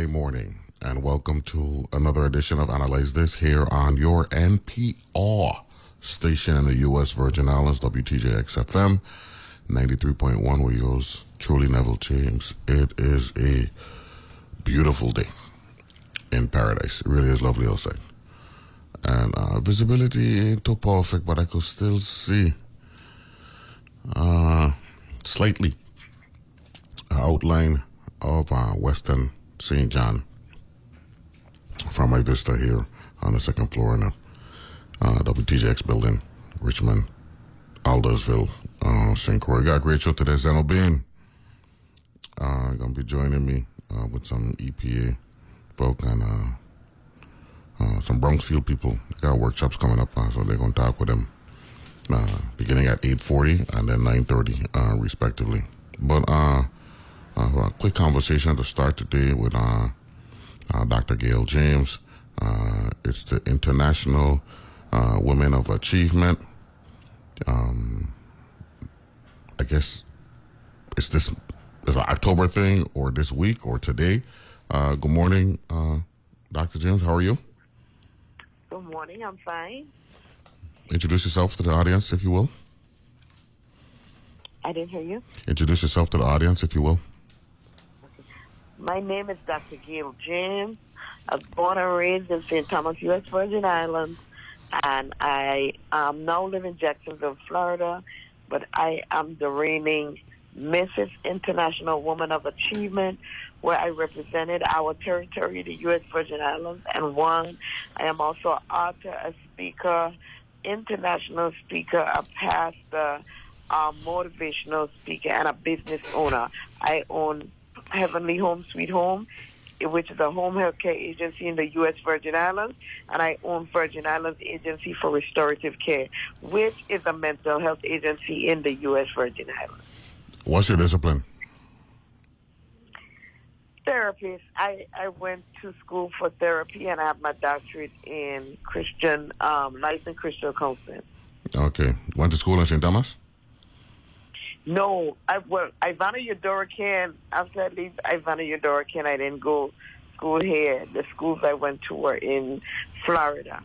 Thursday morning, and welcome to another edition of Analyze This here on your NPR station in the U.S. Virgin Islands, WTJX FM 93.1, with yours truly, Neville James. It is a beautiful day in paradise. It really is lovely outside. And uh, visibility ain't too perfect, but I could still see uh, slightly outline of uh, Western St. John from my vista here on the second floor in the uh, WTJX building, Richmond, Aldersville, uh, St. Croix. Got a great show today. Zeno Bean uh, going to be joining me uh, with some EPA folk and uh, uh, some Brownfield people. They got workshops coming up, uh, so they're going to talk with them uh, beginning at 8.40 and then 9.30 uh, respectively. But uh, a quick conversation to start today with uh, uh, Dr. Gail James. Uh, it's the International uh, Women of Achievement. Um, I guess it's this is an October thing, or this week, or today. Uh, good morning, uh, Dr. James. How are you? Good morning. I'm fine. Introduce yourself to the audience, if you will. I didn't hear you. Introduce yourself to the audience, if you will. My name is Dr. Gail James. I was born and raised in St. Thomas, U.S. Virgin Islands, and I um, now live in Jacksonville, Florida. But I am the reigning Mrs. International Woman of Achievement, where I represented our territory, the U.S. Virgin Islands, and won. I am also an author, a speaker, international speaker, a pastor, a motivational speaker, and a business owner. I own Heavenly Home Sweet Home, which is a home health care agency in the U.S. Virgin Islands, and I own Virgin Islands Agency for Restorative Care, which is a mental health agency in the U.S. Virgin Islands. What's your discipline? Therapist. I, I went to school for therapy, and I have my doctorate in Christian, um, life and Christian counseling. Okay. Went to school in St. Thomas? No, I well, Ivanna Eudora After I leave Ivanna Eudora I didn't go school here. The schools I went to were in Florida.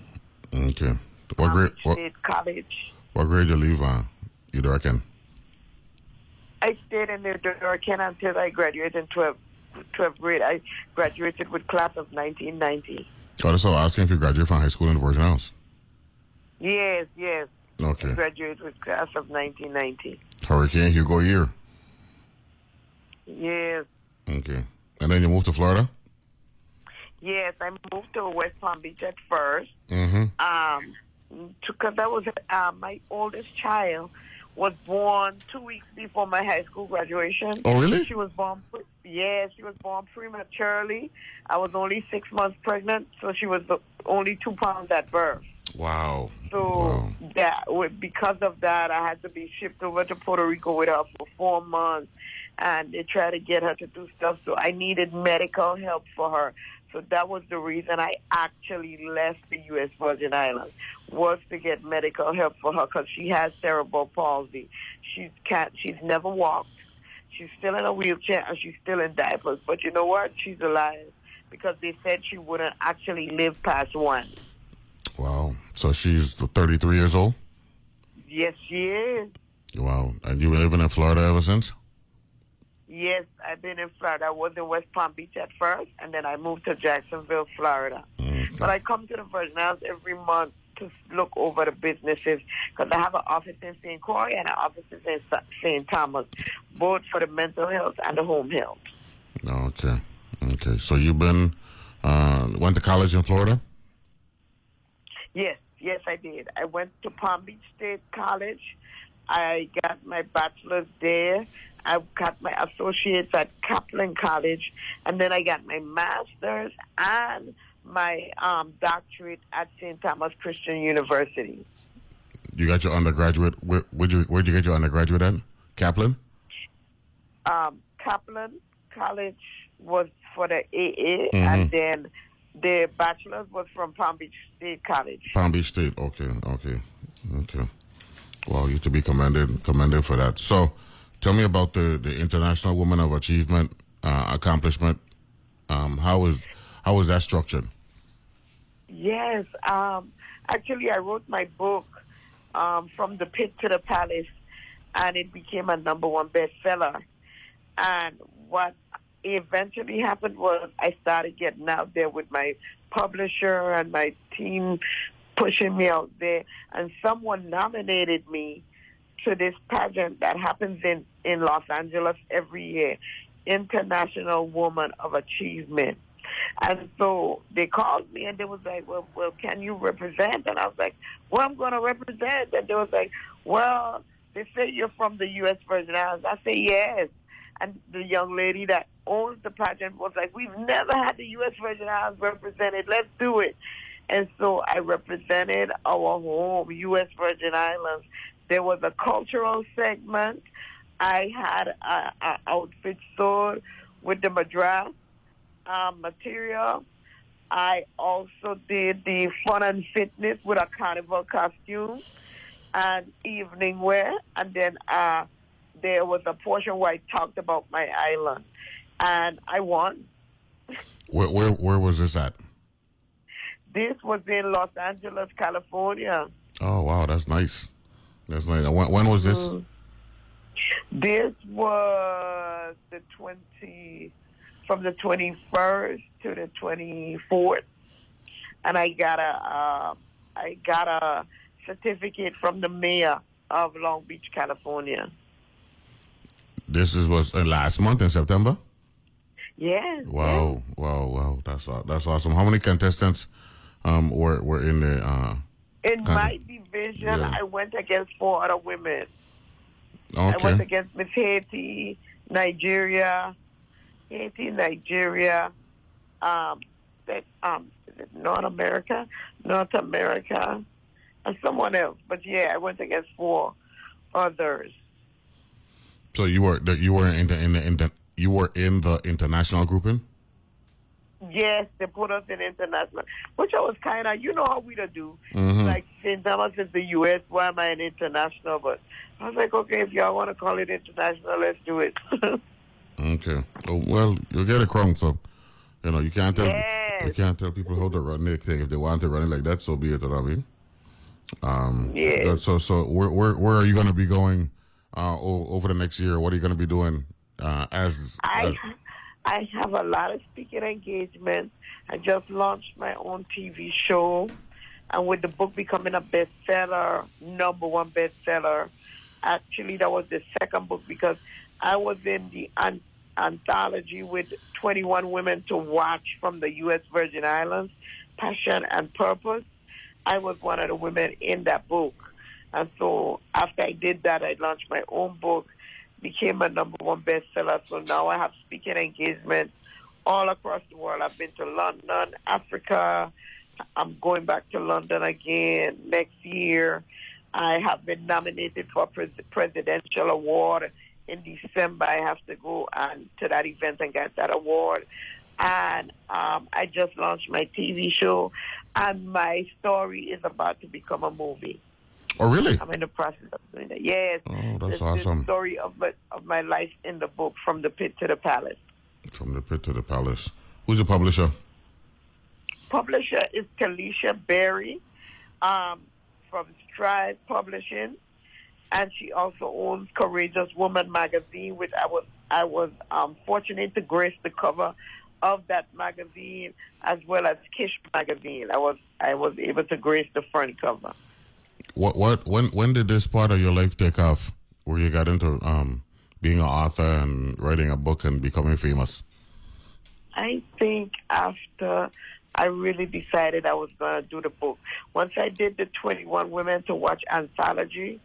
Okay. What grade? What, State College. what grade you leave uh, Eudora I stayed in Eudora until I graduated in 12th, 12th grade. I graduated with class of 1990. Oh, that's all. Asking if you graduated from high school in the Virgin Islands. Yes, yes. I Okay. graduated with class of 1990. Hurricane Hugo year. Yes, Okay. And then you moved to Florida? yes. I moved to West Palm Beach at first. Mm-hmm. um, because I was uh, my oldest child was born two weeks before my high school graduation. Oh, really? She was born. pre- Yeah, she was born prematurely. I was only six months pregnant, so she was only two pounds at birth. Wow. So Wow. that because of that, I had to be shipped over to Puerto Rico with her for four months, and they tried to get her to do stuff. So I needed medical help for her. So that was the reason I actually left the U.S. Virgin Islands was to get medical help for her because she has cerebral palsy. She can't. She's never walked. She's still in a wheelchair and she's still in diapers. But you know what? She's alive because they said she wouldn't actually live past one. Wow. So she's 33 years old? Yes, she is. Wow. And you've been living in Florida ever since? Yes, I've been in Florida. I was in West Palm Beach at first, and then I moved to Jacksonville, Florida. Mm. But I come to the Virgin Islands every month to look over the businesses because I have an office in St. Croix and an office in St. Thomas, both for the mental health and the home health. Okay. Okay. So you've been, uh, went to college in Florida? Yes, yes, I did. I went to Palm Beach State College. I got my bachelor's there. I got my associates at Kaplan College, and then I got my master's and my um, doctorate at St. Thomas Christian University. You got your undergraduate. Where, where'd you Where'd you get your undergraduate at? Kaplan. Um, Kaplan College was for the AA, and then the bachelor's was from Palm Beach State College. Palm Beach State. Okay, okay, okay. Well, you to be commended, commended for that. So, tell me about the the International Woman of Achievement uh, accomplishment. Um, how is how is that structured? Yes, um, actually, I wrote my book um, from the pit to the palace, and it became a number one bestseller. And what eventually happened was I started getting out there with my publisher and my team pushing me out there, and someone nominated me to this pageant that happens in, in Los Angeles every year, International Woman of Achievement. And so they called me and they was like, well, well, can you represent? And I was like, well, I'm going to represent. And they was like, well, they say you're from the U.S. Virgin Islands. I say, yes. And the young lady that owns the pageant was like, we've never had the U.S. Virgin Islands represented. Let's do it. And so I represented our home, U.S. Virgin Islands. There was a cultural segment. I had a, a outfit store with the madras um, material. I also did the fun and fitness with a carnival costume and evening wear. And then uh, there was a portion where I talked about my island. And I won. Where where where was this at? This was in Los Angeles, California. Oh wow, that's nice. That's nice. When, when was this? Mm. This was the 20, from the 21st to the 24th. And I got a, uh, I got a certificate from the mayor of Long Beach, California. This is was uh, last month in September. Yes. Wow, wow, wow. That's that's awesome. How many contestants um were were in the uh In my division, yeah. I went against four other women. Okay. I went against Miss Haiti, Nigeria, Haiti, Nigeria, um, that, um, North America, North America, and someone else. But yeah, I went against four others. So you were you were in the in the, in the you were in the international grouping? Yes, they put us in international, which I was kind of, you know how we to do. Mhm. Like St. Thomas is the U.S., why am I in international? But I was like, okay, if y'all want to call it international, let's do it. Okay. Oh, well, you'll get a crown, so you know you can't tell Yes. you can't tell people how to run their thing. If they want to run it like that, so be it. You know what I mean? Um, Yes. uh, So so where where where are you going to be going uh, over the next year? What are you going to be doing uh, as? I I have a lot of speaking engagements. I just launched my own TV show, and with the book becoming a bestseller, number one bestseller, actually that was the second book because I was in the an- anthology with 21 women to watch from the U.S. Virgin Islands, Passion and Purpose. I was one of the women in that book. And so after I did that, I launched my own book, became a number one bestseller. So now I have speaking engagements all across the world. I've been to London, Africa. I'm going back to London again next year. I have been nominated for a pres- presidential award in December. I have to go and to that event and get that award. And um, I just launched my TV show, and my story is about to become a movie. Oh, really? I'm in the process of doing that. Yes. Oh, that's It's the awesome. story of my, of my life in the book, From the Pit to the Palace. From the pit to the palace. Who's the publisher? Publisher is Talisha Berry um, from Stride Publishing, and she also owns Courageous Woman magazine, which I was I was um, fortunate to grace the cover of that magazine, as well as Kish magazine. I was I was able to grace the front cover. What what when when did this part of your life take off? Where you got into um being an author and writing a book and becoming famous? I think after I really decided I was going to do the book. Once I did the 21 Women to Watch anthology,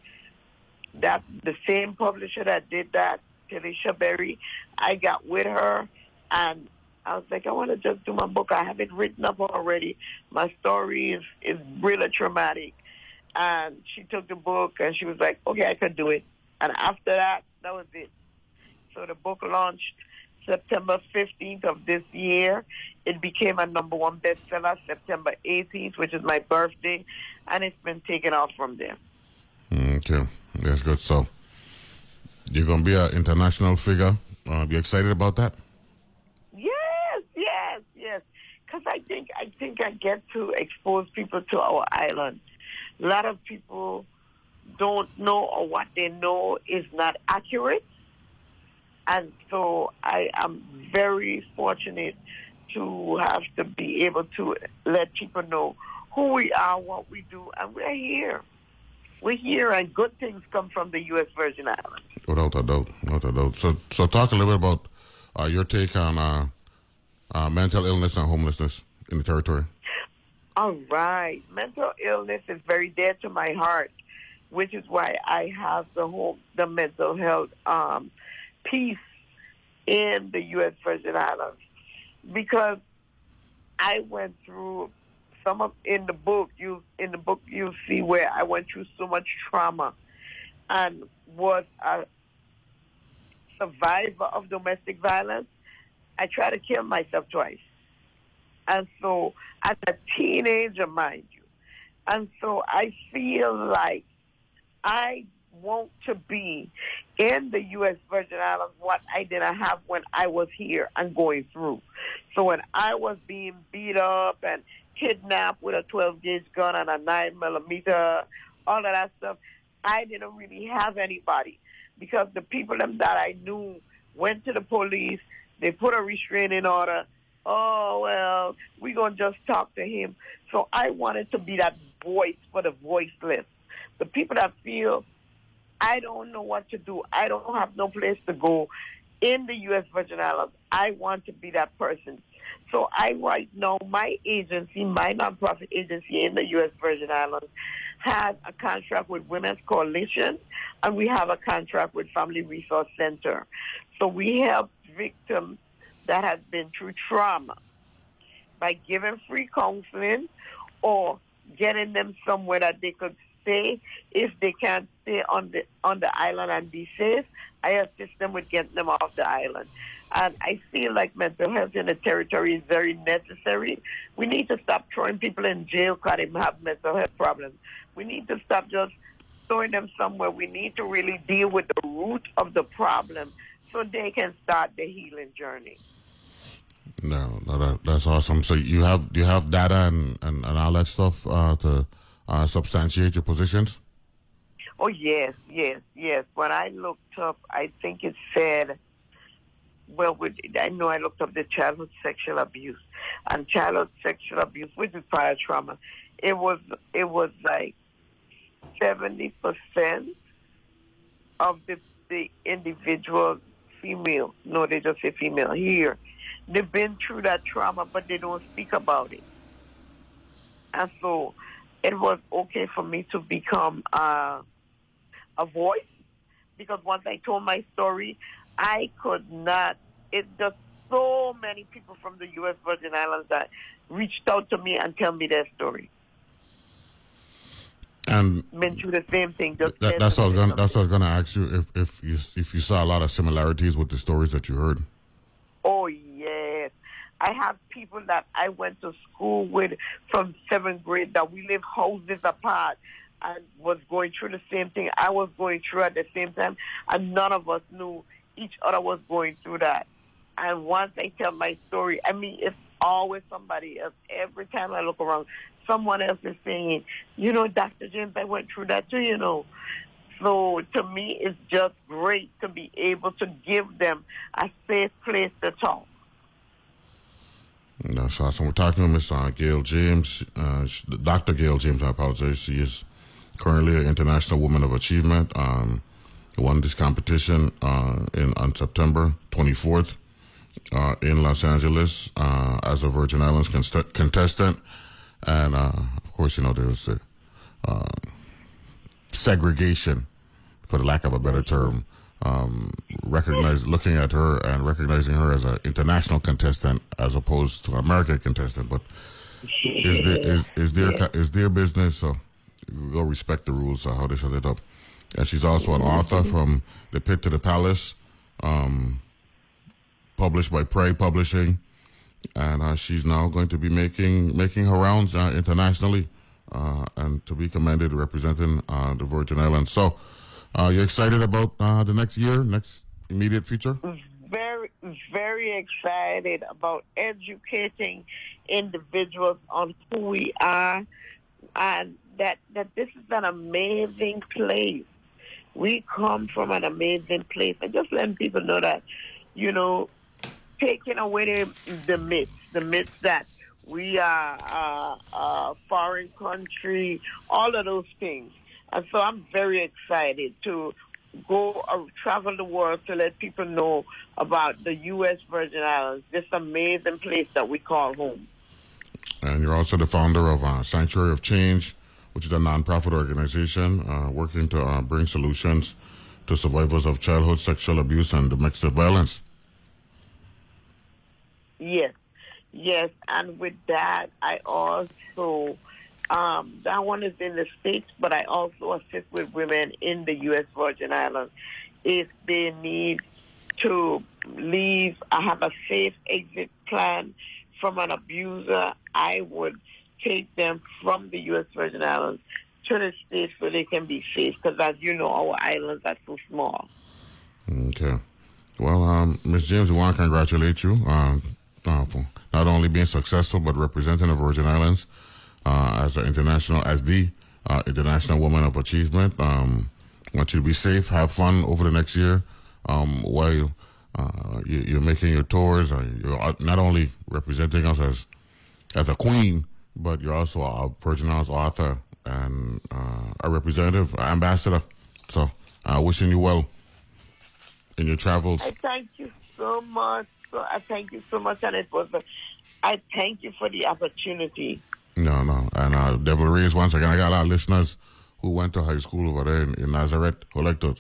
that the same publisher that did that Talisha Berry. I got with her, and I was like, I want to just do my book. I have it written up already. My story is, is really traumatic. And she took the book, and she was like, okay, I can do it. And after that, that was it. So the book launched September 15th of this year. It became a number one bestseller September 18th, which is my birthday, and it's been taken off from there. Okay, that's good. So you're gonna be an international figure. Uh, you excited about that? Yes, yes, yes. Because I think I think I get to expose people to our island. A lot of people don't know or what they know is not accurate. And so I am very fortunate to have to be able to let people know who we are, what we do, and we're here. We're here, and good things come from the U.S. Virgin Islands. Without a doubt, without a doubt. So, so talk a little bit about uh, your take on uh, uh, mental illness and homelessness in the territory. All right, mental illness is very dear to my heart, which is why I have the whole the mental health um, piece in the U.S. Virgin Islands because I went through some of in the book. You in the book you see where I went through so much trauma and was a survivor of domestic violence. I tried to kill myself twice, and so as a teenager, mind you, and so I feel like I want to be in the U.S. Virgin Islands what I didn't have when I was here and going through. So when I was being beat up and kidnapped with a 12 gauge gun and a 9 millimeter, all of that stuff, I didn't really have anybody because the people that I knew went to the police, they put a restraining order. Oh, well, we're going to just talk to him. So I wanted to be that voice for the voiceless. The people that feel I don't know what to do. I don't have no place to go in the U.S. Virgin Islands. I want to be that person. So I right now, my agency, my nonprofit agency in the U.S. Virgin Islands, has a contract with Women's Coalition, and we have a contract with Family Resource Center. So we help victims that has been through trauma by giving free counseling or getting them somewhere that they could stay. If they can't stay on the on the island and be safe, I assist them with getting them off the island. And I feel like mental health in the territory is very necessary. We need to stop throwing people in jail because they have mental health problems. We need to stop just throwing them somewhere. We need to really deal with the root of the problem so they can start the healing journey. No, no that, that's awesome. So you have you have data and, and, and all that stuff uh, to uh, substantiate your positions? Oh, yes, yes, yes. When I looked up, I think it said, well, I know I looked up the childhood sexual abuse and childhood sexual abuse, which is prior trauma. It was it was like seventy percent of the the individual female. No, they just say female here. They've been through that trauma, but they don't speak about it. And so it was okay for me to become uh, a voice because once I told my story, I could not. It just so many people from the U.S. Virgin Islands that reached out to me and tell me their story. And been through the same thing. Just that, that's what I was gonna. That's what I was gonna ask you if if you if you saw a lot of similarities with the stories that you heard. Oh I have people that I went to school with from seventh grade that we live houses apart and was going through the same thing I was going through at the same time, and none of us knew each other was going through that. And once I tell my story, I mean, it's always somebody else. Every time I look around, someone else is saying, you know, Dr. James, I went through that too, you know. So to me, it's just great to be able to give them a safe place to talk. That's awesome. We're talking with Miss uh, Gail James, uh, Dr. Gail James. I apologize. She is currently an international woman of achievement. Um, won this competition uh, in on September 24th uh, in Los Angeles uh, as a Virgin Islands contestant, and of course, you know there's a, segregation, for the lack of a better term, um, recognize looking at her and recognizing her as an international contestant as opposed to American contestant. But is their is, is their is their business so we'll respect the rules of how they set it up. And she's also an author from The Pit to the Palace, um, published by Prey Publishing, and uh, she's now going to be making making her rounds uh, internationally, uh, and to be commended representing uh, the Virgin Islands. So, uh, you excited about uh, the next year, next immediate future? Very, very excited about educating individuals on who we are, and that that this is an amazing place. We come from an amazing place, and just letting people know that, you know, taking away the, the myths, the myths that we are a, a foreign country, all of those things. And so I'm very excited to go uh, travel the world to let people know about the U.S. Virgin Islands, this amazing place that we call home. And you're also the founder of uh, Sanctuary of Change, which is a nonprofit organization uh, working to uh, bring solutions to survivors of childhood sexual abuse and domestic violence. Yes, yes. And with that, I also, um, that one is in the States, but I also assist with women in the U.S. Virgin Islands if they need to leave. I have a safe exit plan from an abuser. I would take them from the U.S. Virgin Islands to the States where they can be safe because, as you know, our islands are so small. Okay. Well, um, Ms. James, we want to congratulate you uh, uh, for not only being successful but representing the Virgin Islands uh, as an international, as the uh, international woman of achievement. Um, want you to be safe, have fun over the next year um, while uh, you, are making your tours. Uh, you're not only representing us as as a queen, but you're also a Virgin Islands author and uh, a representative, ambassador. So, uh, wishing you well in your travels. I thank you so much. So I thank you so much, and it was. A, I thank you for the opportunity. No, no, and uh, Devil Rays. Once again, I got a lot of listeners who went to high school over there in, in Nazareth who like to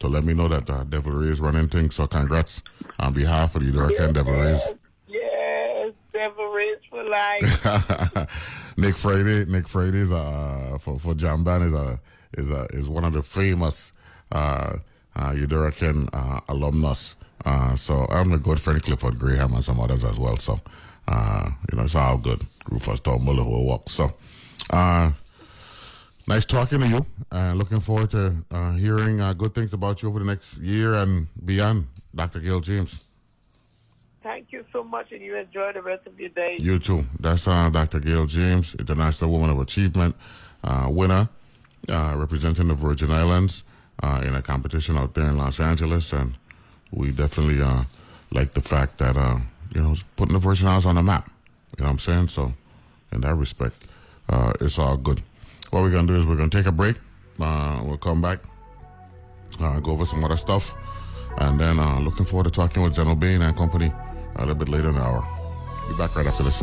to let me know that uh, Devil Rays running things. So congrats on behalf of the Utica yes, Devil Rays. Yes, Devil Rays for life. Nick Friday, Nick Friday's uh for for Jamban is a is a is one of the famous uh uh Udarakan uh alumnus. Uh, so I'm a good friend Clifford Graham and some others as well. So uh, you know, it's all good. Rufus Tom Muller who walk. So uh nice talking to you. And looking forward to uh, hearing uh, good things about you over the next year and beyond, Dr. Gail James. Thank you so much, and you enjoy the rest of your day. You too. That's uh, Dr. Gail James, International Woman of Achievement uh, winner, uh, representing the Virgin Islands uh, in a competition out there in Los Angeles. And we definitely like the fact that, you know, putting the Virgin Islands on the map. You know what I'm saying? So, in that respect, uh, it's all good. What we're to do is we're to take a break. Uh, we'll come back, uh, go over some other stuff. And then looking forward to talking with Zeno Bain and company a little bit later in the hour. Be back right after this.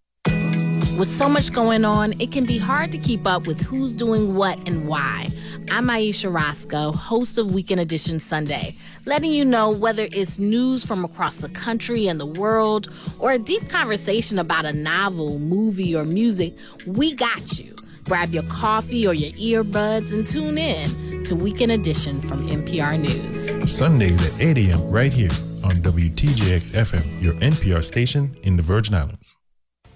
With so much going on, it can be hard to keep up with who's doing what and why. I'm Ayesha Rascoe, host of Weekend Edition Sunday, letting you know whether it's news from across the country and the world or a deep conversation about a novel, movie, or music, we got you. Grab your coffee or your earbuds and tune in to Weekend Edition from NPR News. Sundays at 8 a.m. right here on WTJX FM, your NPR station in the Virgin Islands.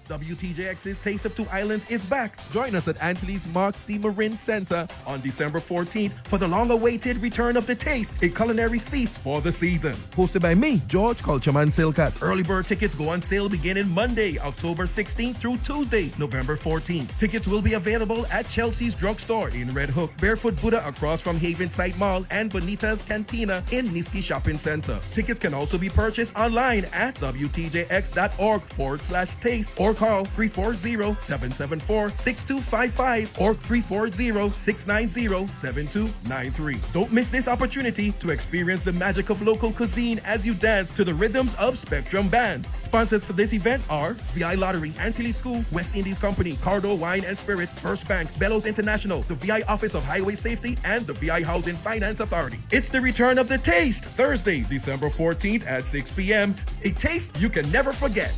WTJX's Taste of Two Islands is back. Join us at Antilles Mark C. Marin Center on December 14th for the long-awaited return of the Taste, a culinary feast for the season. Hosted by me, George Culturman Silcat. Early bird tickets go on sale beginning Monday, October 16th through Tuesday, November 14th. Tickets will be available at Chelsea's Drugstore in Red Hook, Barefoot Buddha across from Havensight Mall, and Bonita's Cantina in Nisky Shopping Center. Tickets can also be purchased online at WTJX.org forward slash taste or call 340-774-6255 or 340-690-7293. Don't miss this opportunity to experience the magic of local cuisine as you dance to the rhythms of Spectrum Band. Sponsors for this event are VI Lottery, Antilles School, West Indies Company, Cardo Wine and Spirits, First Bank, Bellows International, the VI Office of Highway Safety, and the VI Housing Finance Authority. It's the return of the taste, Thursday, December 14th at 6 p.m. A taste you can never forget.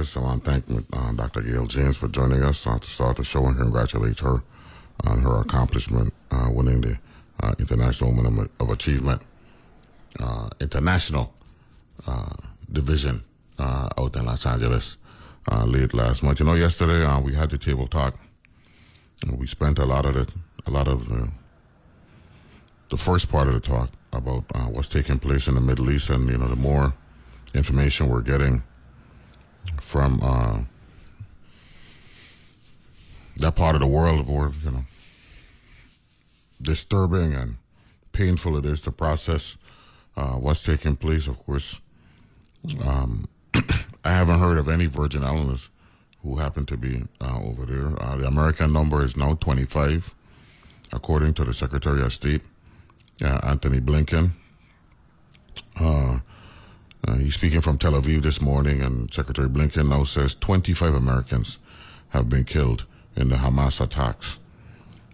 This. I want to thank uh, Dr. Gail James for joining us uh, to start the show and congratulate her on her accomplishment, uh, winning the uh, International Woman of, Achievement uh, International Division out in Los Angeles late last month. You know, yesterday we had the table talk. We spent a lot of the, a lot of the, the first part of the talk about what's taking place in the Middle East, and you know, the more information we're getting from uh, that part of the world, the more you know, disturbing and painful it is to process uh, what's taking place. Of course, um, I haven't heard of any Virgin Islanders who happen to be uh, over there. Uh, the American number is now 25, according to the Secretary of State, uh, Anthony Blinken. Uh, he's speaking from Tel Aviv this morning, and Secretary Blinken now says 25 Americans have been killed in the Hamas attacks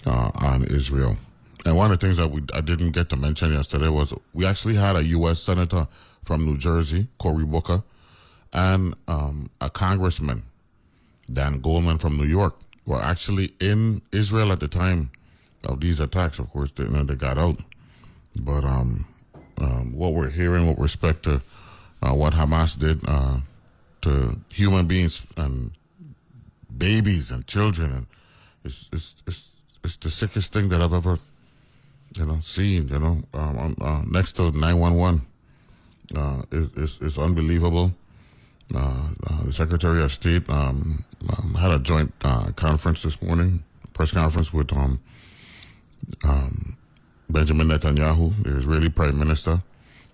uh, on Israel. And one of the things that we I didn't get to mention yesterday was we actually had a U.S. senator from New Jersey, Cory Booker, and um, a congressman, Dan Goldman from New York, were actually in Israel at the time of these attacks. Of course, they, you know, they got out. But um, um, what we're hearing with respect to uh, what Hamas did uh, to human beings and babies and children, and it's, it's, it's, it's the sickest thing that I've ever you know, seen, you know, um, uh, next to 911 uh, is, is, unbelievable. Uh, uh, the Secretary of State um, um, had a joint conference this morning, press conference with um, um, Benjamin Netanyahu, the Israeli Prime Minister.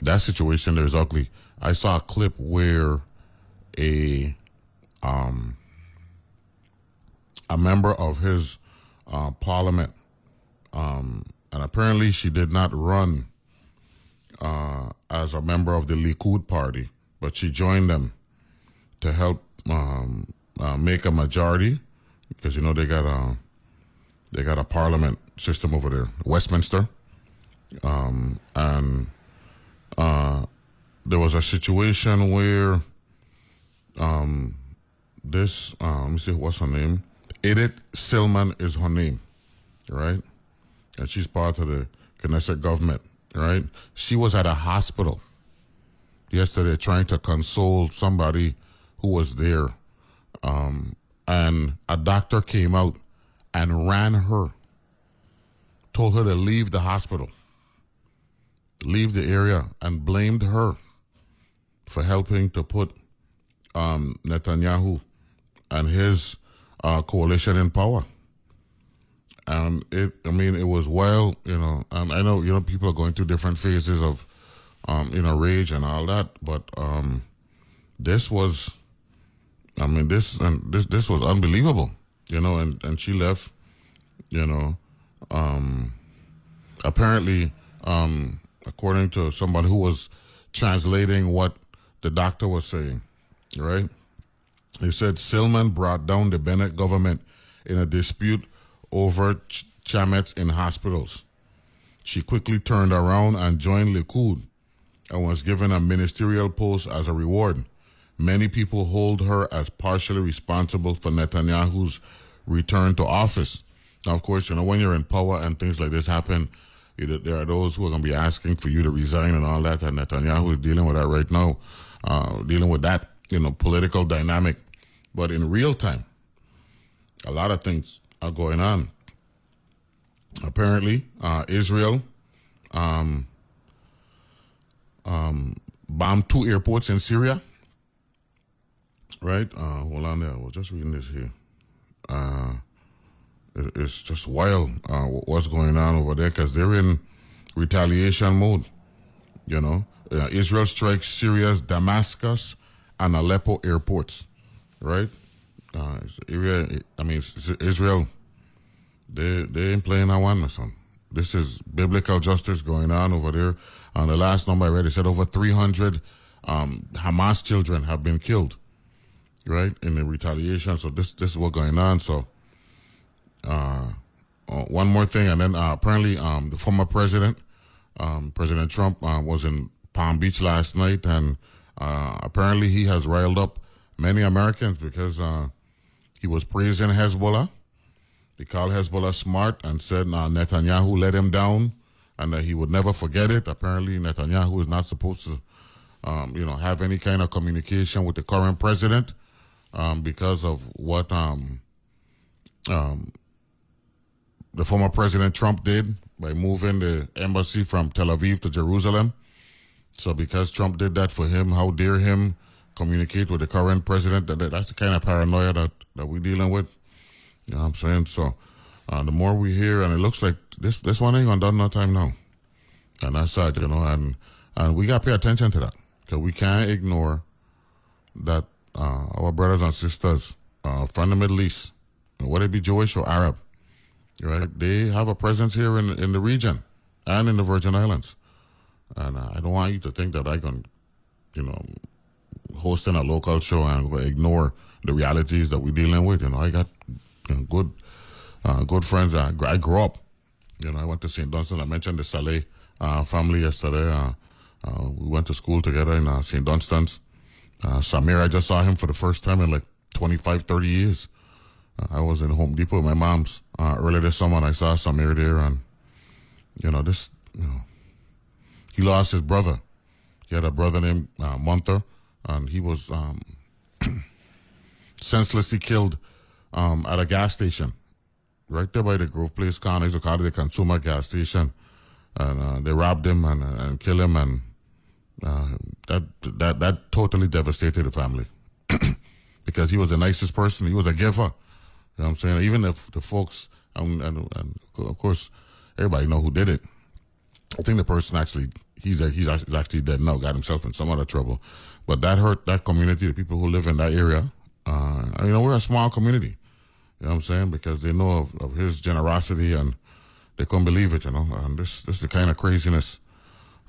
That situation there is ugly. I saw a clip where a um, a member of his uh, parliament um, and apparently she did not run uh, as a member of the Likud party, but she joined them to help um, uh, make a majority because you know they got a they got a parliament system over there, Westminster, um, and uh, there was a situation where um, this uh, let me see what's her name, Idit Silman is her name, right? and she's part of the Knesset government, right? She was at a hospital yesterday trying to console somebody who was there. Um, and a doctor came out and ran her, told her to leave the hospital, leave the area, and blamed her for helping to put um, Netanyahu and his uh, coalition in power. And it i mean it was well you know and i know you know people are going through different phases of um you know rage and all that but um this was i mean this and this this was unbelievable you know and and she left you know um apparently um according to somebody who was translating what the doctor was saying right he said Silman brought down the Bennett government in a dispute over ch- in hospitals. She quickly turned around and joined Likud and was given a ministerial post as a reward. Many people hold her as partially responsible for Netanyahu's return to office. Now, of course, you know, when you're in power and things like this happen, there are those who are going to be asking for you to resign and all that, and Netanyahu is dealing with that right now, uh, dealing with that, you know, political dynamic. But in real time, a lot of things are going on. Apparently, uh, Israel um, um, bombed two airports in Syria. Right? Uh, hold on there. We're just reading this here. Uh, it, it's just wild uh, what's going on over there because they're in retaliation mode. You know, uh, Israel strikes Syria's Damascus and Aleppo airports. Right? Uh. I mean, Israel. They they ain't playing one or something. This is biblical justice going on over there. On the last number I read, it said over 300 um, Hamas children have been killed, right, in the retaliation. So this this is what's going on. So, uh, uh, one more thing, and then uh, apparently um, the former president, um, President Trump, uh, was in Palm Beach last night, and uh, apparently he has riled up many Americans because uh, he was praising Hezbollah he called Hezbollah smart and said uh, Netanyahu let him down and that he would never forget it. Apparently, Netanyahu is not supposed to, um, you know, have any kind of communication with the current president um, because of what um, um, the former President Trump did by moving the embassy from Tel Aviv to Jerusalem. So, because Trump did that for him, how dare him communicate with the current president? That, that's the kind of paranoia that, that we're dealing with. You know what I'm saying? So uh, the more we hear, and it looks like this this one ain't gonna done no time now. And that's sad, you know, and and we gotta pay attention to that because we can't ignore that uh, our brothers and sisters uh, from the Middle East, whether it be Jewish or Arab, right? They have a presence here in in the region and in the Virgin Islands, and uh, I don't want you to think that I can, you know, hosting a local show and ignore the realities that we're dealing with. You know, I got you know, good, uh, good friends. I, I grew up. You know, I went to St. Dunstan. I mentioned the Saleh uh, family yesterday. Uh, uh, we went to school together in uh, St. Dunstan's. Uh, Samir, I just saw him for the first time in like 25, 30 years. I was in Home Depot with my mom's earlier this summer, and I saw Samir there. And you know, this, you know, he lost his brother. He had a brother named uh, Munther, and he was um, senselessly killed um, at a gas station right there by the Grove Place corner. They call it the consumer gas station. And uh, they robbed him and, uh, and killed him. And uh, that, that, that totally devastated the family because he was the nicest person. He was a giver. You know what I'm saying? Even if the folks, and, and, and of course, everybody know who did it. I think the person actually, he's, he's actually dead now, got himself in some other trouble. But that hurt that community, the people who live in that area. Uh, you know, we're a small community. You know what I'm saying? Because they know of, of his generosity and they couldn't believe it, you know. And this this is the kind of craziness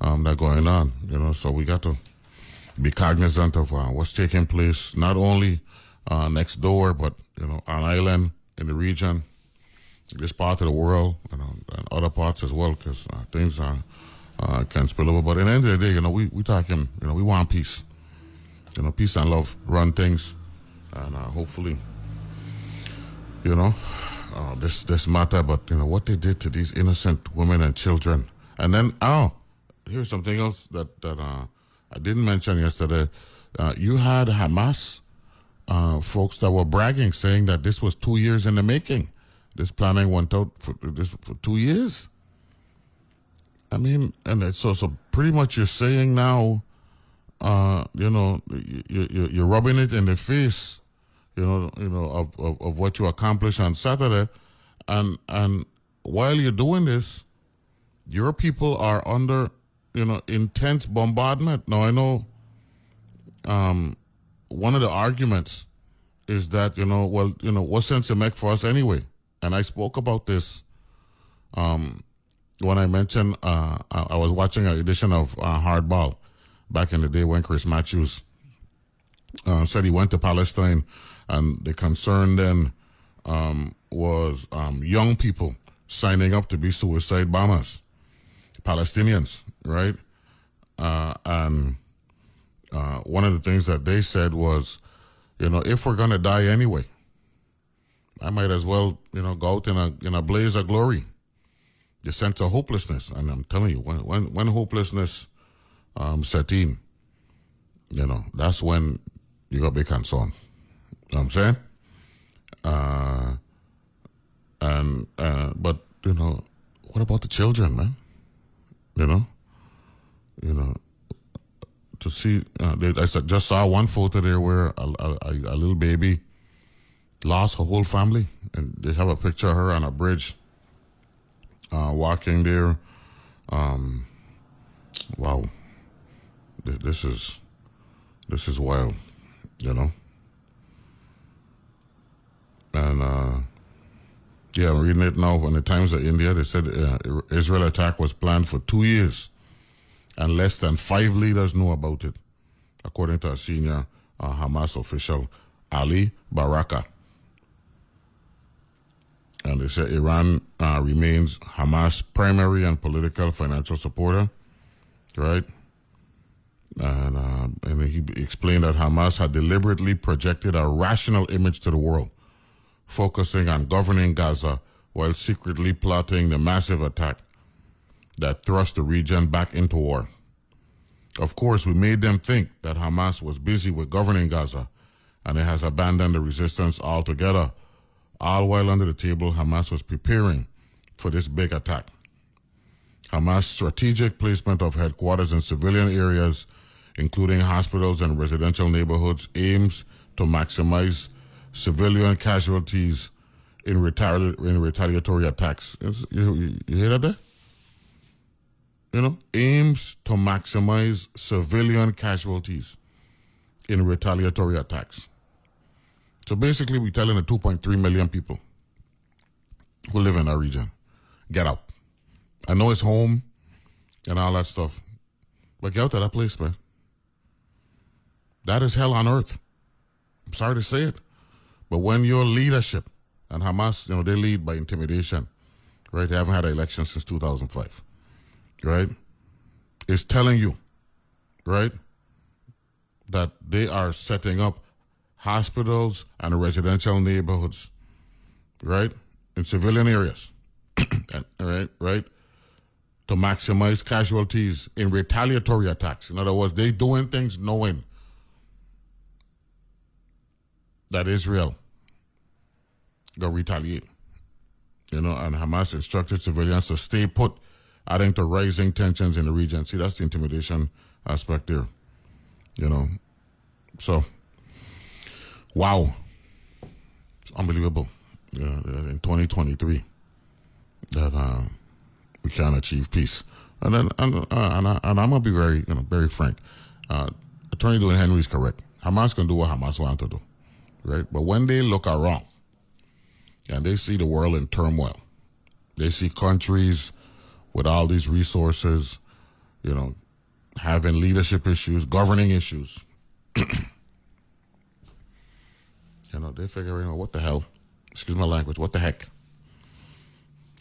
um, that going on, you know. So we got to be cognizant of uh, what's taking place, not only uh, next door, but you know, on island in the region, this part of the world, you know, and other parts as well, because uh, things are, uh, can spill over. But at the end of the day, you know, we we talking, you know, we want peace, you know, peace and love, run things, and uh, hopefully you know, uh, this this matter, but you know what they did to these innocent women and children. And then, oh, here's something else that that uh, I didn't mention yesterday. Uh, you had Hamas folks that were bragging, saying that this was two years in the making. This planning went out for this for two years. I mean, and so so pretty much you're saying now, uh, you know, you, you, you're rubbing it in the face you know, you know, of, of, of what you accomplished on Saturday. And and while you're doing this, your people are under, you know, intense bombardment. Now I know um one of the arguments is that, you know, well, you know, what sense it make for us anyway? And I spoke about this um when I mentioned uh I was watching an edition of uh, Hardball back in the day when Chris Matthews uh, said he went to Palestine and the concern then um, was um, young people signing up to be suicide bombers, Palestinians, right? Uh, and uh, one of the things that they said was, you know, if we're gonna die anyway, I might as well, you know, go out in a in a blaze of glory. The sense of hopelessness, and I'm telling you, when when when hopelessness um, set in, you know, that's when you got to be concerned. You know I'm saying? Uh, and uh, but you know, what about the children, man? You know, you know, to see. Uh, they, I just saw one photo there where a, a, a little baby lost her whole family, and they have a picture of her on a bridge, uh, walking there. Um, wow, this is this is wild, you know. And uh, yeah, I'm reading it now. On the Times of India, they said uh, Israel attack was planned for two years, and less than five leaders know about it, according to a senior uh, Hamas official, Ali Baraka. And they said Iran uh, remains Hamas' primary and political financial supporter, right? And, uh, and he explained that Hamas had deliberately projected a rational image to the world, focusing on governing Gaza while secretly plotting the massive attack that thrust the region back into war. Of course, we made them think that Hamas was busy with governing Gaza and it has abandoned the resistance altogether. All while under the table, Hamas was preparing for this big attack. Hamas' strategic placement of headquarters in civilian areas, including hospitals and residential neighborhoods, aims to maximize civilian casualties in, retali- in retaliatory attacks. You, you, you hear that there? You know, aims to maximize civilian casualties in retaliatory attacks. So basically, we're telling the 2.3 million people who live in our region, get out. I know it's home and all that stuff, but get out of that place, man. That is hell on earth. I'm sorry to say it, but when your leadership and Hamas, you know, they lead by intimidation, right? They haven't had an election since 2005, right? It's telling you, right, that they are setting up hospitals and residential neighborhoods, right, in civilian areas, and, right, right, to maximize casualties in retaliatory attacks. In other words, they doing things knowing that Israel gonna retaliate. You know, and Hamas instructed civilians to stay put, adding to rising tensions in the region. See, that's the intimidation aspect there. You know, so wow, it's unbelievable. Yeah, in 2023, that uh, we can achieve peace. And then, and, uh, and, I, I'm gonna be very, you know, very frank. Uh, Attorney Dwayne Henry is correct. Hamas can do what Hamas want to do, right? But when they look around and they see the world in turmoil, they see countries with all these resources, you know, having leadership issues, governing issues. you know, they figure, you know, what the hell? Excuse my language. What the heck?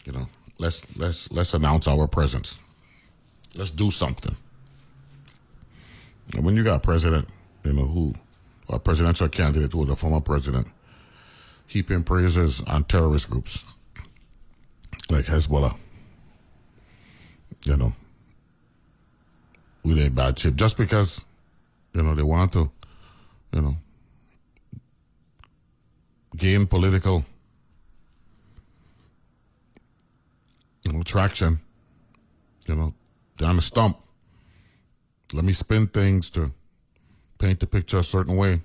You know, let's let's let's announce our presence. Let's do something. And when you got a president, you know, who a presidential candidate who was a former president, heaping praises on terrorist groups like Hezbollah, you know, with a bad chip just because, you know, they want to, you know, gain political you know, traction, you know, down the stump. Let me spin things to paint the picture a certain way.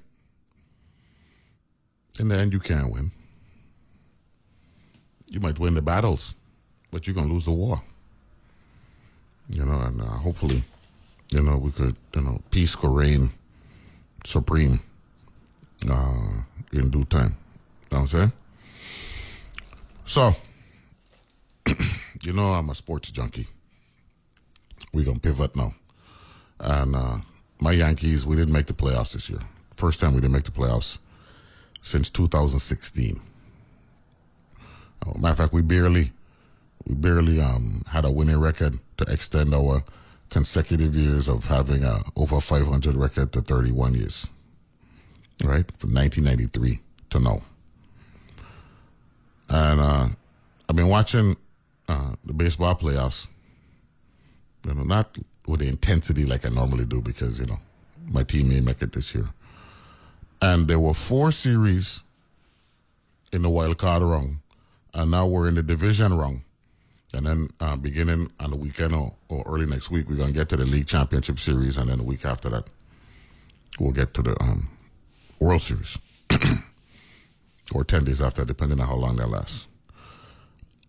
In the end, you can't win. You might win the battles, but you're gonna lose the war. You know, and uh, hopefully, you know, we could, you know, peace could reign supreme uh, in due time. Know what I'm saying? So, you know, I'm a sports junkie. We're gonna pivot now, and uh, my Yankees, we didn't make the playoffs this year. First time we didn't make the playoffs since 2016. Uh, matter of fact, we barely we barely um, had a winning record to extend our consecutive years of having a over 500 record to 31 years. Right from 1993 to now, and uh, I've been watching uh, the baseball playoffs. You know, not with the intensity like I normally do because you know my team may make it this year. And there were four series in the wild card round, and now we're in the division round. And then uh, beginning on the weekend or, or early next week, we're going to get to the league championship series, and then the week after that, we'll get to the um, World Series, or ten days after, depending on how long that lasts.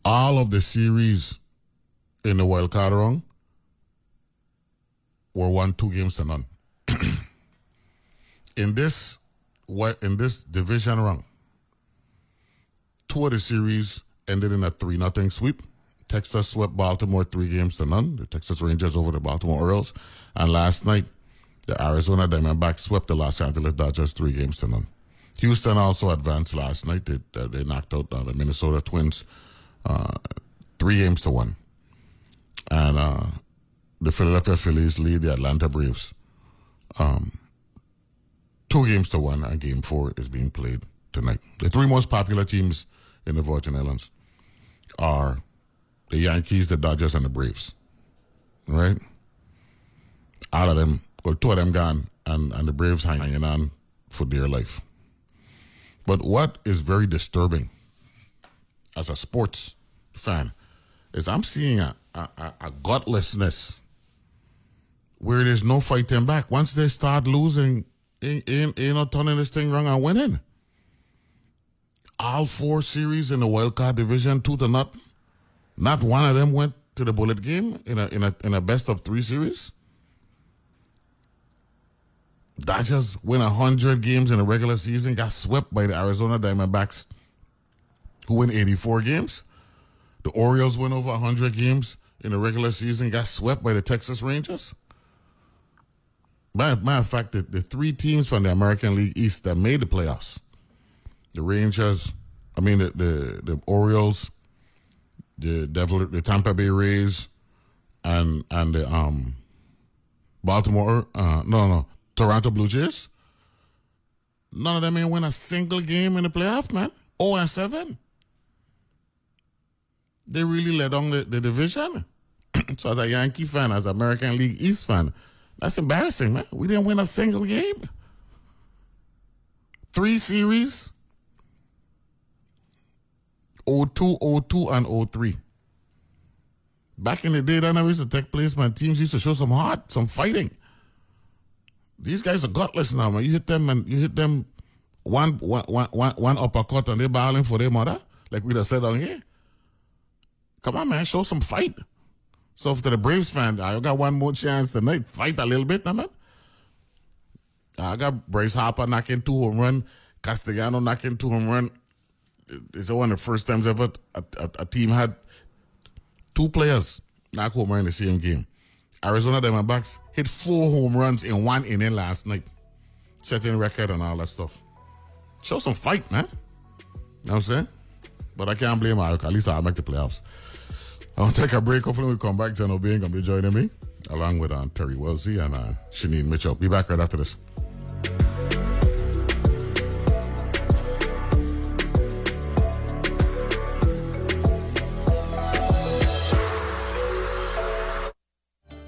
All of the series in the wild card round were won two games to none. in this in this division round, two of the series ended in a three nothing sweep. Texas swept Baltimore three games to none. The Texas Rangers over the Baltimore Orioles, and last night the Arizona Diamondbacks swept the Los Angeles Dodgers three games to none. Houston also advanced last night. They they knocked out uh, the Minnesota Twins uh, three games to one, and uh, the Philadelphia Phillies lead the Atlanta Braves um, two games to one, and game four is being played tonight. The three most popular teams in the Virgin Islands are the Yankees, the Dodgers, and the Braves. Right? All of them, well, two of them gone, and, and the Braves hanging on for dear life. But what is very disturbing as a sports fan is I'm seeing a, a, a gutlessness where there's no fighting back. Once they start losing, ain't, ain't, ain't no turning this thing around and winning. All four series in the wild card division, two to not. Not one of them went to the bullet game in a in a in a best of three series. Dodgers win hundred games in a regular season, got swept by the Arizona Diamondbacks, who win eighty four games. The Orioles win over hundred games in a regular season, got swept by the Texas Rangers. Matter, matter of fact, the, the three teams from the American League East that made the playoffs, the Rangers, I mean the the, the Orioles, the Devil, the Tampa Bay Rays, and and the um Baltimore, uh, no no Toronto Blue Jays. None of them ain't win a single game in the playoff, man. Oh and seven. They really led on the, the division. so as a Yankee fan, as an American League East fan, that's embarrassing, man. We didn't win a single game. Three series 02, 02, and 03. Back in the day, that never used to take place, man. Teams used to show some heart, some fighting. These guys are gutless now, man. You hit them and you hit them one, one, one, one, uppercut and they're battling for their mother, like we just said on here. Come on, man. Show some fight. So for the Braves fan, I got one more chance tonight. Fight a little bit, man. I got Bryce Harper knocking two home run, Castellano knocking two home run. It's one of the first times ever a, a, a team had two players knock home run in the same game. Arizona Diamondbacks hit four home runs in one inning last night, setting record and all that stuff. Show some fight, man. You know what I'm saying? But I can't blame Al. At least I'll make the playoffs. I'll take a break. Hopefully, we come back. Jen O'Bain going to be joining me, along with uh, Terry Wesley and uh, Schenine Mitchell. Be back right after this.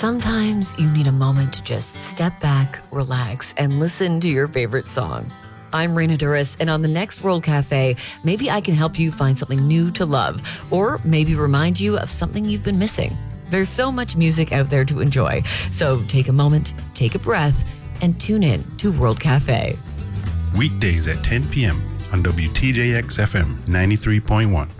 Sometimes you need a moment to just step back, relax, and listen to your favorite song. I'm Raina Douris, and on the next World Cafe, maybe I can help you find something new to love, or maybe remind you of something you've been missing. There's so much music out there to enjoy, so take a moment, take a breath, and tune in to World Cafe. Weekdays at 10 p.m. on WTJX FM 93.1.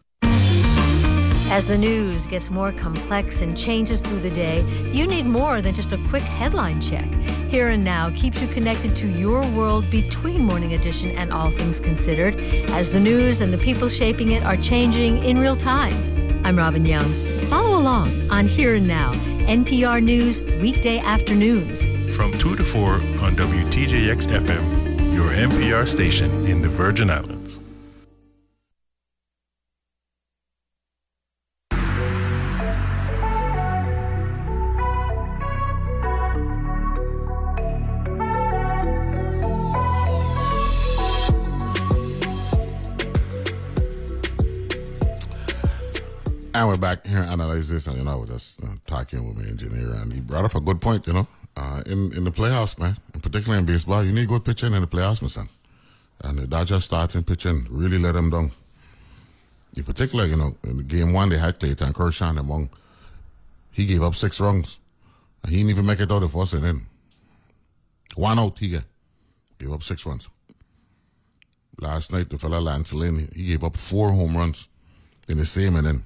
As the news gets more complex and changes through the day, you need more than just a quick headline check. Here and Now keeps you connected to your world between Morning Edition and All Things Considered, as the news and the people shaping it are changing in real time. I'm Robin Young. Follow along on Here and Now, NPR News, weekday afternoons. From 2 to 4 on WTJX FM, your NPR station in the Virgin Islands. And we're back here analyze this, and you know, was just uh, talking with my engineer, and he brought up a good point. You know, uh, in in the playoffs, man, and particularly in baseball, you need good pitching in the playoffs, my son. And the Dodgers starting pitching really let them down. In particular, you know, in game one they had Clayton Kershaw and among he gave up six runs. He didn't even make it out of first inning. One out he get. Gave up six runs. Last night the fella Lance Lynn, he gave up four home runs in the same inning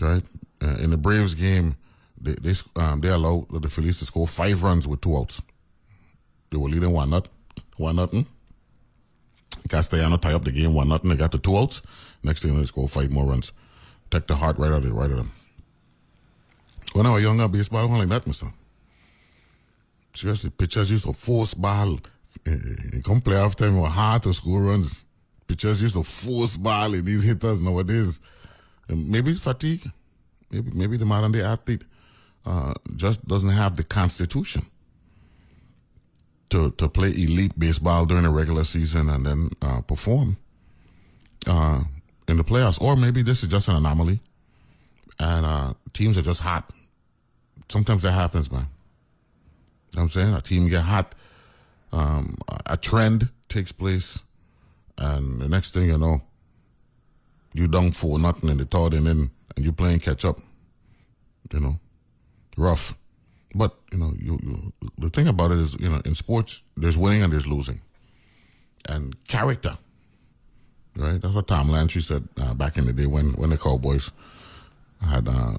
right? Uh, in the Braves game, they they um, they allowed the Phillies to score five runs with two outs. They were leading one not one nothing. Castellano tie up the game one nothing. They got the two outs. Next thing they score five more runs. Take the heart right out of it, right of them. When I was younger, baseball wasn't like that, mister. Seriously, pitchers used to force ball. In come playoff time, it was hard to score runs. Pitchers used to force ball in these hitters nowadays. Maybe fatigue. Maybe maybe the modern day athlete uh, just doesn't have the constitution to to play elite baseball during the regular season and then uh, perform uh, in the playoffs. Or maybe this is just an anomaly, and uh, teams are just hot. Sometimes that happens, man. You know I'm saying a team get hot, um, a trend takes place, and the next thing you know you down for nothing in the third inning and you playing catch up. You know, rough. But you know, you, you the thing about it is, you know, in sports there's winning and there's losing, and character. Right, that's what Tom Landry said uh, back in the day when when the Cowboys had uh,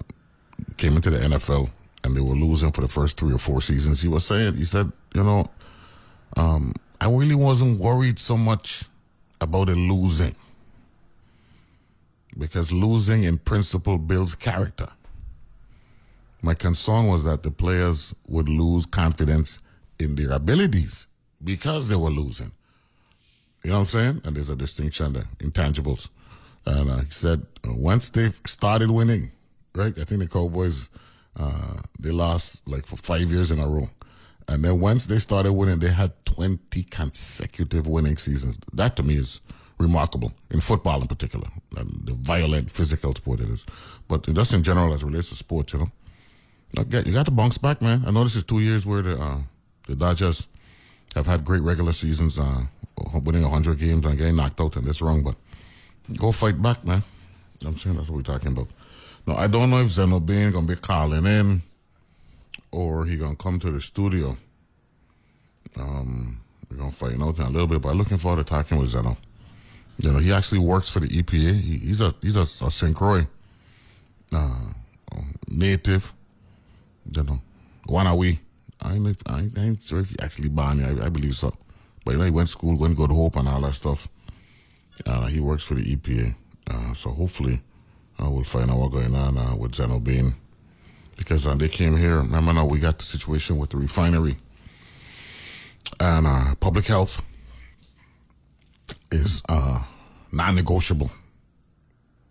came into the NFL and they were losing for the first three or four seasons. He was saying, he said, you know, um, I really wasn't worried so much about it losing because losing in principle builds character. My concern was that the players would lose confidence in their abilities because they were losing. You know what I'm saying? And there's a distinction there, intangibles. And uh, he said uh, once they started winning, right? I think the Cowboys uh, they lost like for five years in a row, and then once they started winning, they had 20 consecutive winning seasons. That to me is remarkable in football in particular, the violent physical sport it is. But just in general as relates to sports, you know, you got, to bounce back, man. I know this is two years where the uh, the Dodgers have had great regular seasons, uh, winning 100 games and getting knocked out, and that's wrong. But go fight back, man. I'm saying that's what we're talking about. Now I don't know if Zeno Bain gonna be calling in or he gonna come to the studio. Um, we're gonna find out in a little bit, but I'm looking forward to talking with Zeno. You know, he actually works for the EPA. He, he's a he's a, a St. Croix uh, native. You know, Wanawi. I ain't, I ain't, I ain't sure if he actually born here. I, I, believe so. But you know, he went to school, went to go to Hope and all that stuff. Uh, he works for the EPA. Uh, so hopefully, uh, we'll find out what's going on uh, with Zeno Bain. Because uh, they came here. Remember now, we got the situation with the refinery and uh, public health is uh, non-negotiable.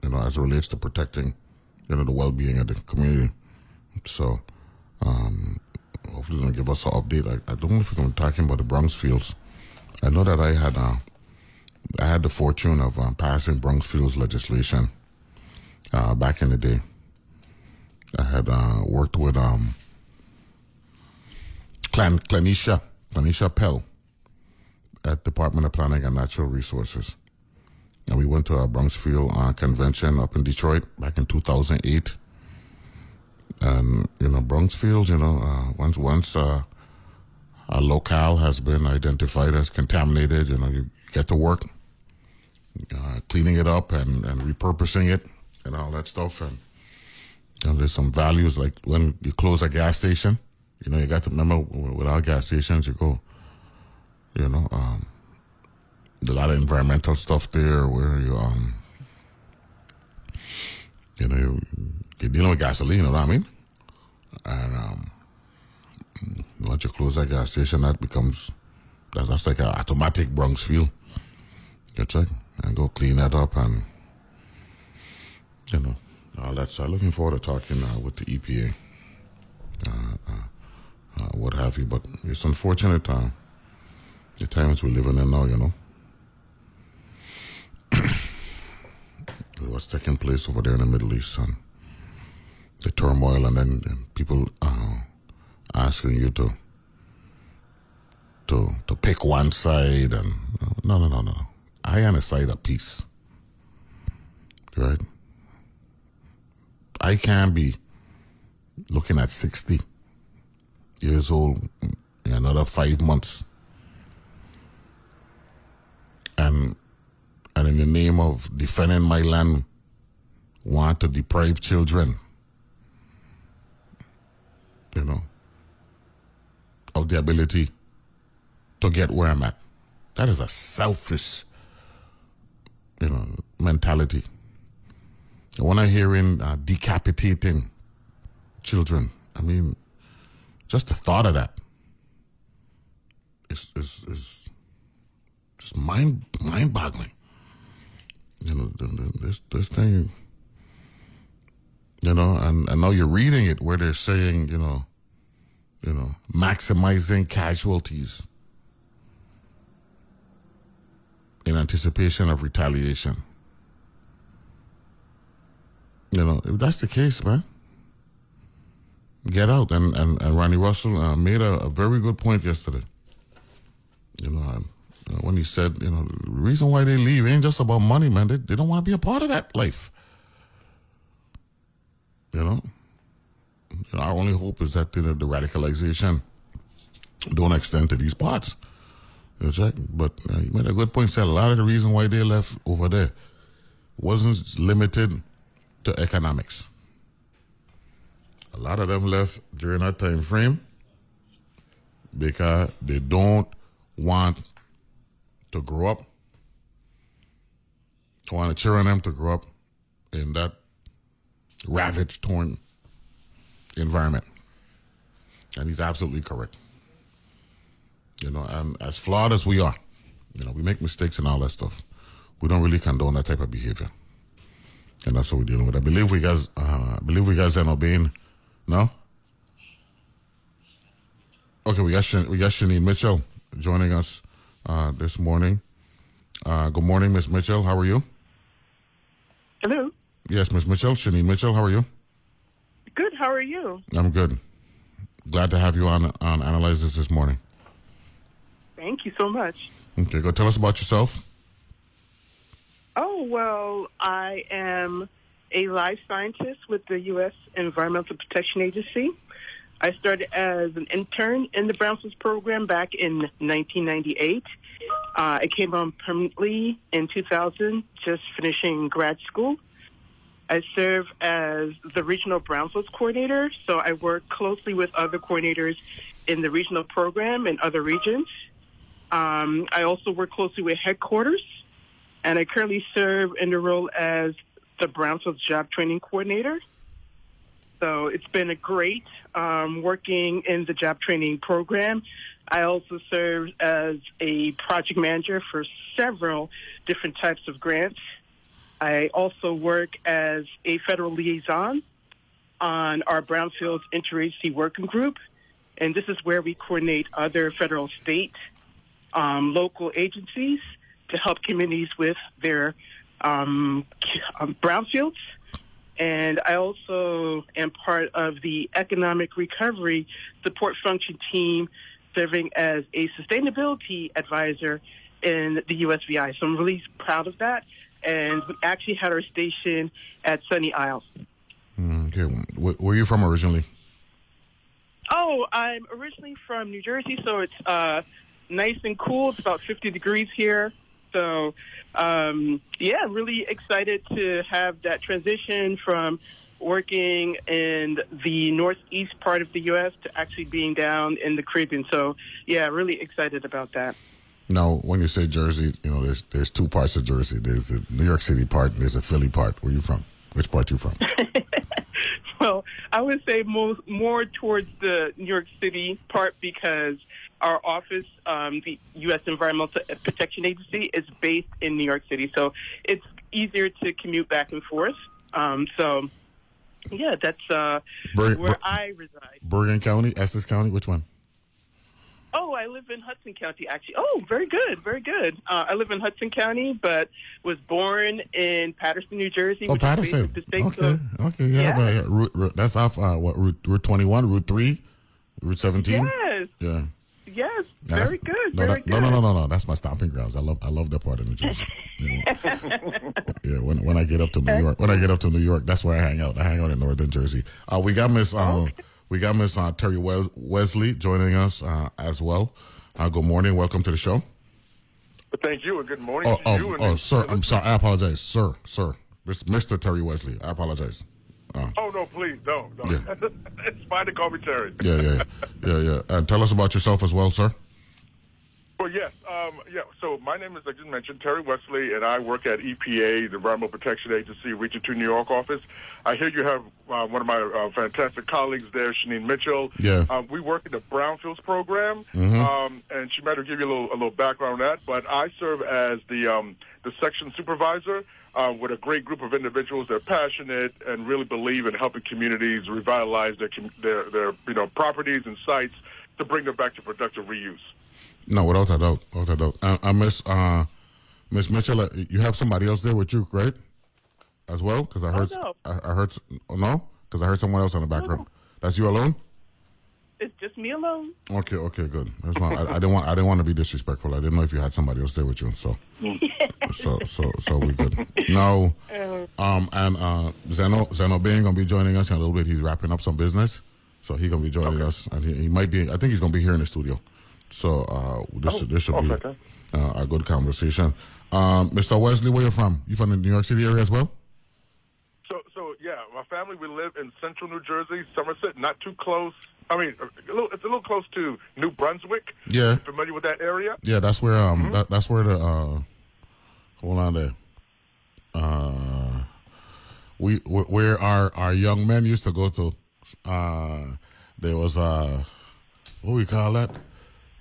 You know, as it relates to protecting, you know, the well-being of the community. So, um, hopefully, they'll give us an update. I, I don't know if we're going to be talking about the Brownfields I know that I had uh, I had the fortune of uh, passing Brownfield's legislation uh, back in the day. I had uh, worked with um, Clan Clanisha Clanisha Pell at Department of Planning and Natural Resources. And we went to a Brownfield uh, convention up in Detroit back in 2008. And, you know, Brownfield, you know, uh, once, once uh, a locale has been identified as contaminated, you know, you get to work uh, cleaning it up and, and repurposing it and all that stuff. And there's some values like when you close a gas station, you know, you got to remember with our gas stations, you go, you know, um, a lot of environmental stuff there where you, um, you know, you, you're dealing with gasoline, you know what I mean? And um, once you close that gas station, that becomes, that's, that's like an automatic Brownfield. You check and go clean that up and, you know, all that. So looking forward to talking uh, with the EPA, uh, uh, uh, what have you. But it's unfortunate uh, the times we're living in now, you know. What's taking place over there in the Middle East and the turmoil, and then people uh, asking you to to to pick one side, and no, no, no, no. I am a side of peace, right? I can't be looking at sixty years old in another five months, and and in the name of defending my land, want to deprive children, you know, of the ability to get where I'm at. That is a selfish, you know, mentality. When I hear in uh, decapitating children, I mean, just the thought of that is is, is just mind mind boggling. You know, this this thing. You know, and I know you're reading it where they're saying, you know, you know, maximizing casualties in anticipation of retaliation. You know, if that's the case, man, get out. And and, and Ronnie Russell uh, made a, a, very good point yesterday. You know, when he said, you know, the reason why they leave ain't just about money, man. They, they don't want to be a part of that life. You know? know our only hope is that know, the radicalization don't extend to these parts. You know, but uh, you made a good point. Said a lot of the reason why they left over there wasn't limited to economics. A lot of them left during that time frame because they don't want to grow up. I want to cheer on them to grow up in that ravaged, torn environment. And he's absolutely correct. You know, and as flawed as we are, you know, we make mistakes and all that stuff. We don't really condone that type of behavior. And that's what we're dealing with. I believe we guys, uh, I believe we guys are not being, No? Okay, we got, Shan- we got Schenine Mitchell joining us uh, this morning. Uh, good morning, Miss Mitchell. How are you? Hello. Yes, Miss Mitchell. Schenine Mitchell, how are you? Good. How are you? I'm good. Glad to have you on on Analyze This this morning. Thank you so much. Okay, go tell us about yourself. Oh, well, I am a life scientist with the U.S. Environmental Protection Agency. I started as an intern in the Brownfields program back in 1998. Uh, I came on permanently in 2000, just finishing grad school. I serve as the regional Brownfields coordinator, so I work closely with other coordinators in the regional program in other regions. Um, I also work closely with headquarters, and I currently serve in the role as the Brownfields Job Training Coordinator. So it's been a great um, working in the job training program. I also serve as a project manager for several different types of grants. I also work as a federal liaison on our Brownfields Interagency Working Group, and this is where we coordinate other federal state um, local agencies to help communities with their um, um, brownfields. And I also am part of the economic recovery support function team serving as a sustainability advisor in the USVI. So I'm really proud of that. And we actually had our station at Sunny Isles. Mm, okay, where, where are you from originally? Oh, I'm originally from New Jersey, so it's uh, nice and cool. It's about 50 degrees here. So, um, yeah, really excited to have that transition from working in the northeast part of the U.S. to actually being down in the Caribbean. So, yeah, really excited about that. Now, when you say Jersey, you know, there's there's two parts of Jersey. There's the New York City part and there's the Philly part. Where you from? Which part you from? well, I would say more more towards the New York City part because our office, um, the U.S. Environmental Protection Agency, is based in New York City, so it's easier to commute back and forth. Um, so, yeah, that's uh, Ber- where Ber- I reside. Bergen County, Essex County. Which one? Oh, I live in Hudson County, actually. Oh, very good, very good. Uh, I live in Hudson County, but was born in Paterson, New Jersey. Oh, which Paterson. Okay, okay, yeah. Yeah. but, yeah, Route, route, that's off. Uh, what route? Route twenty one, Route three, Route seventeen. Yes, Yeah. Yes, Yeah, that's- very good, No, very that- good. no, no, no, no, no. That's my stomping grounds. I love, I love that part of New Jersey. Yeah, yeah. When when I get up to New York, when I get up to New York, that's where I hang out. I hang out in Northern Jersey. Uh, we got Miss, uh, we got Miss uh, Terry Wes- Wesley joining us uh, as well. Uh, good morning. Welcome to the show. Thank you, and good morning Oh, to oh, you. And oh, sir. I'm sorry. I apologize, sir, sir, Mr. Terry Wesley. I apologize. Uh, Oh no, please, no, no. Yeah. it's fine to call me Terry. yeah, yeah, yeah, yeah. Uh, tell us about yourself as well, sir. Well, yes, um, yeah. So my name is, like you mentioned, Terry Wesley, and I work at EPA, the Environmental Protection Agency, Region Two, New York office. I hear you have uh, one of my uh, fantastic colleagues there, Schenine Mitchell. Yeah. Um, we work in the Brownfields program, Mhm. um, and she might have give you a little, a little background on that. But I serve as the um, the section supervisor. Uh, with a great group of individuals that are passionate and really believe in helping communities revitalize their, their, their you know, properties and sites to bring them back to productive reuse. No, without a doubt, without a doubt. Uh, uh, Miss uh, Miss Mitchell, uh, you have somebody else there with you, right? As well, because I heard, no. I, I heard, oh, no, because I heard someone else in the background. That's you alone. It's just me alone. Okay, okay, good. That's fine. I, I didn't want, I didn't want to be disrespectful. I didn't know if you had somebody else there with you. So, so, so, so we good. Now, um, and uh, Zeno, Zeno Bain gonna be joining us in a little bit. He's wrapping up some business, so he's gonna be joining us, and he, he might be. I think he's gonna be here in the studio. So, uh, this Oh, this should be okay. uh, a good conversation. Um, Mr. Wesley, where you from? You from the New York City area as well? So, so yeah, my family we live in central New Jersey, Somerset, not too close. I mean, a little, it's a little close to New Brunswick. Yeah. You familiar with that area? Yeah, that's where um that, that's where the uh hold on there. Uh we where our our young men used to go to uh there was uh what we call that?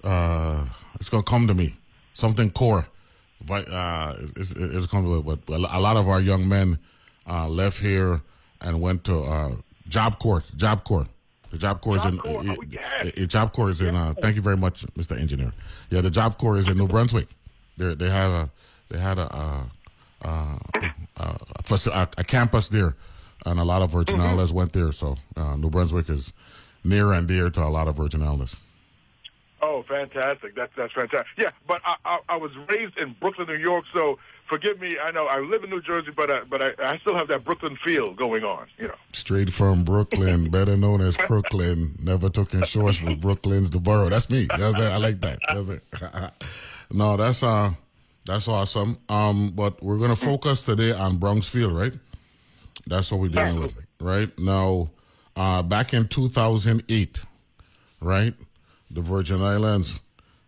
Uh it's gonna come to me. Something core. But uh it's it's come to but a lot of our young men uh left here and went to uh job corps, job corps. The job corps is in oh, yes. it- job corps is in uh thank you very much, Mr. Engineer. Yeah, the job corps is in New Brunswick. They they had a they had a uh, uh, uh, a, a, a campus there, and a lot of Virgin Mm-hmm. Islands went there. So uh, New Brunswick is near and dear to a lot of Virgin Islands. Oh, fantastic! That's that's fantastic. Yeah, but I, I I was raised in Brooklyn, New York, so forgive me. I know I live in New Jersey, but I, but I, I still have that Brooklyn feel going on. You know. Straight from Brooklyn, better known as Crooklyn. Never took insurance for Brooklyn's the borough. That's me. That's it. I like that. That's it. no, that's uh, that's awesome. Um, but we're gonna focus today on Brownfield, right? That's what we're dealing with, right? Now, uh, back in 2008, right? The Virgin Islands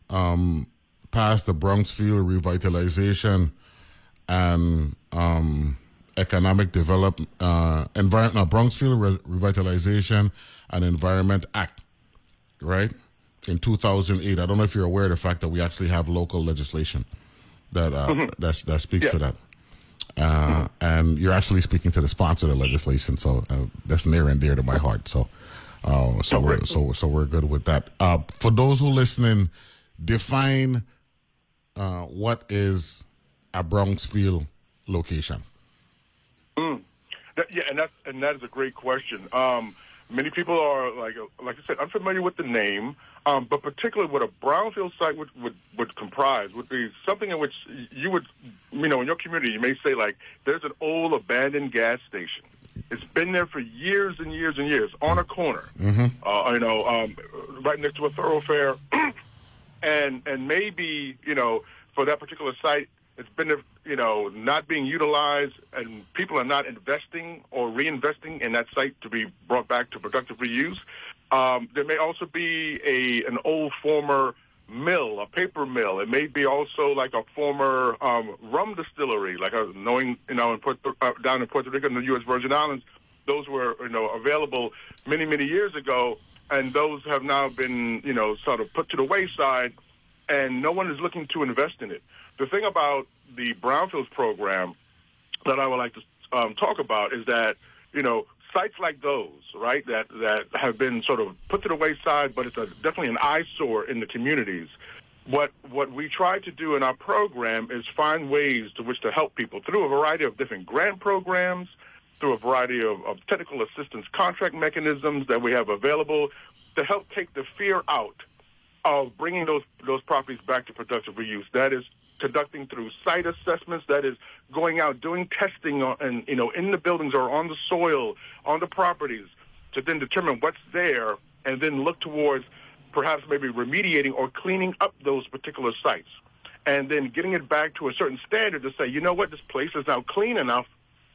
um, passed the Bronxfield revitalization and um, economic development, uh, environment, no, Brownfield Re- Revitalization and Environment Act, right? In 2008. I don't know if you're aware of the fact that we actually have local legislation that uh, that's, that speaks to that. Uh, and you're actually speaking to the sponsor of the legislation, so uh, that's near and dear to my heart. So, uh, so we're so so we're good with that. Uh, for those who are listening, define uh, what is a Brownfields location? Mm. That, yeah, and that's and that is a great question. Um, many people are like like I said, unfamiliar with the name, um, but particularly what a brownfield site would, would would comprise would be something in which you would, you know, in your community, you may say like, there's an old abandoned gas station. It's been there for years and years and years on a corner, Mm-hmm. uh, you know, um, right next to a thoroughfare, and and maybe you know for that particular site, it's been you know not being utilized, and people are not investing or reinvesting in that site to be brought back to productive reuse. Um, there may also be a an old former mill, a paper mill. It may be also like a former um, rum distillery, like a, knowing you know in uh, down in Puerto Rico in the U.S. Virgin Islands. Those were you know available many many years ago, and those have now been you know sort of put to the wayside, and no one is looking to invest in it. The thing about the brownfields program that I would like to um, talk about is that you know sites like those, right, that that have been sort of put to the wayside, but it's a, definitely an eyesore in the communities. What what we try to do in our program is find ways to which to help people through a variety of different grant programs, through a variety of, of technical assistance contract mechanisms that we have available to help take the fear out of bringing those those properties back to productive reuse. That is conducting through site assessments. That is going out doing testing on, and you know in the buildings or on the soil on the properties to then determine what's there and then look towards perhaps maybe remediating or cleaning up those particular sites and then getting it back to a certain standard to say, you know what, this place is now clean enough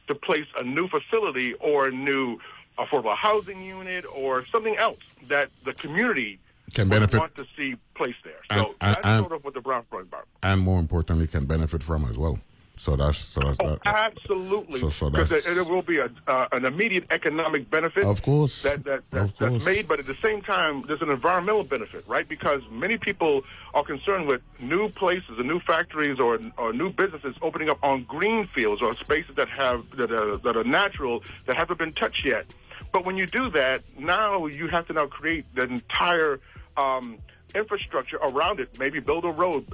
to place a new facility or a new affordable housing unit or something else that the community Can benefit want to see placed there. And- So and- that's and- sort of what the Brown Program about. and more importantly, can benefit from as well. So that's so that's Oh, that. absolutely. So- so Because it, it will be a, uh, an immediate economic benefit. Of course. That, that, that, Of course. that's made, but at the same time, there's an environmental benefit, right? Because many people are concerned with new places and new factories or, or new businesses opening up on green fields or spaces that have that are, that are natural that haven't been touched yet. But when you do that, now you have to now create the entire um, infrastructure around it. Maybe build a road,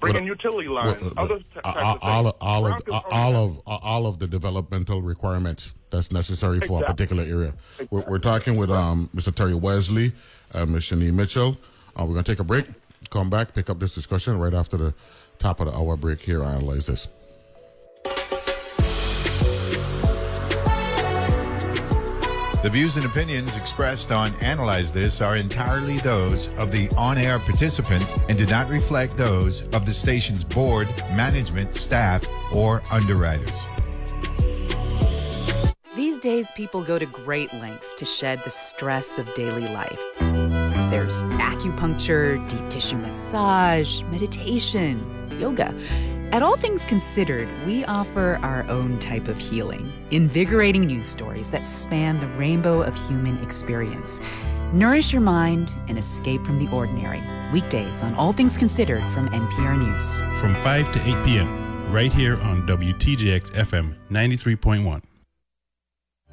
bring in utility lines, other uh, t- uh, types all, of all, things. all of all of uh, all of the developmental requirements that's necessary for a particular area. We're, we're talking with um, Mr. Terry Wesley, uh, Ms. Shani Mitchell. Uh, we're gonna take a break. Come back, pick up this discussion right after the top of the hour break. Here, I analyze this. The views and opinions expressed on Analyze This are entirely those of the on air participants and do not reflect those of the station's board, management, staff, or underwriters. These days, people go to great lengths to shed the stress of daily life. There's acupuncture, deep tissue massage, meditation, yoga. At All Things Considered, we offer our own type of healing, invigorating news stories that span the rainbow of human experience. Nourish your mind and escape from the ordinary. Weekdays on All Things Considered from NPR News. From 5 to 8 p.m., right here on WTJX FM 93.1.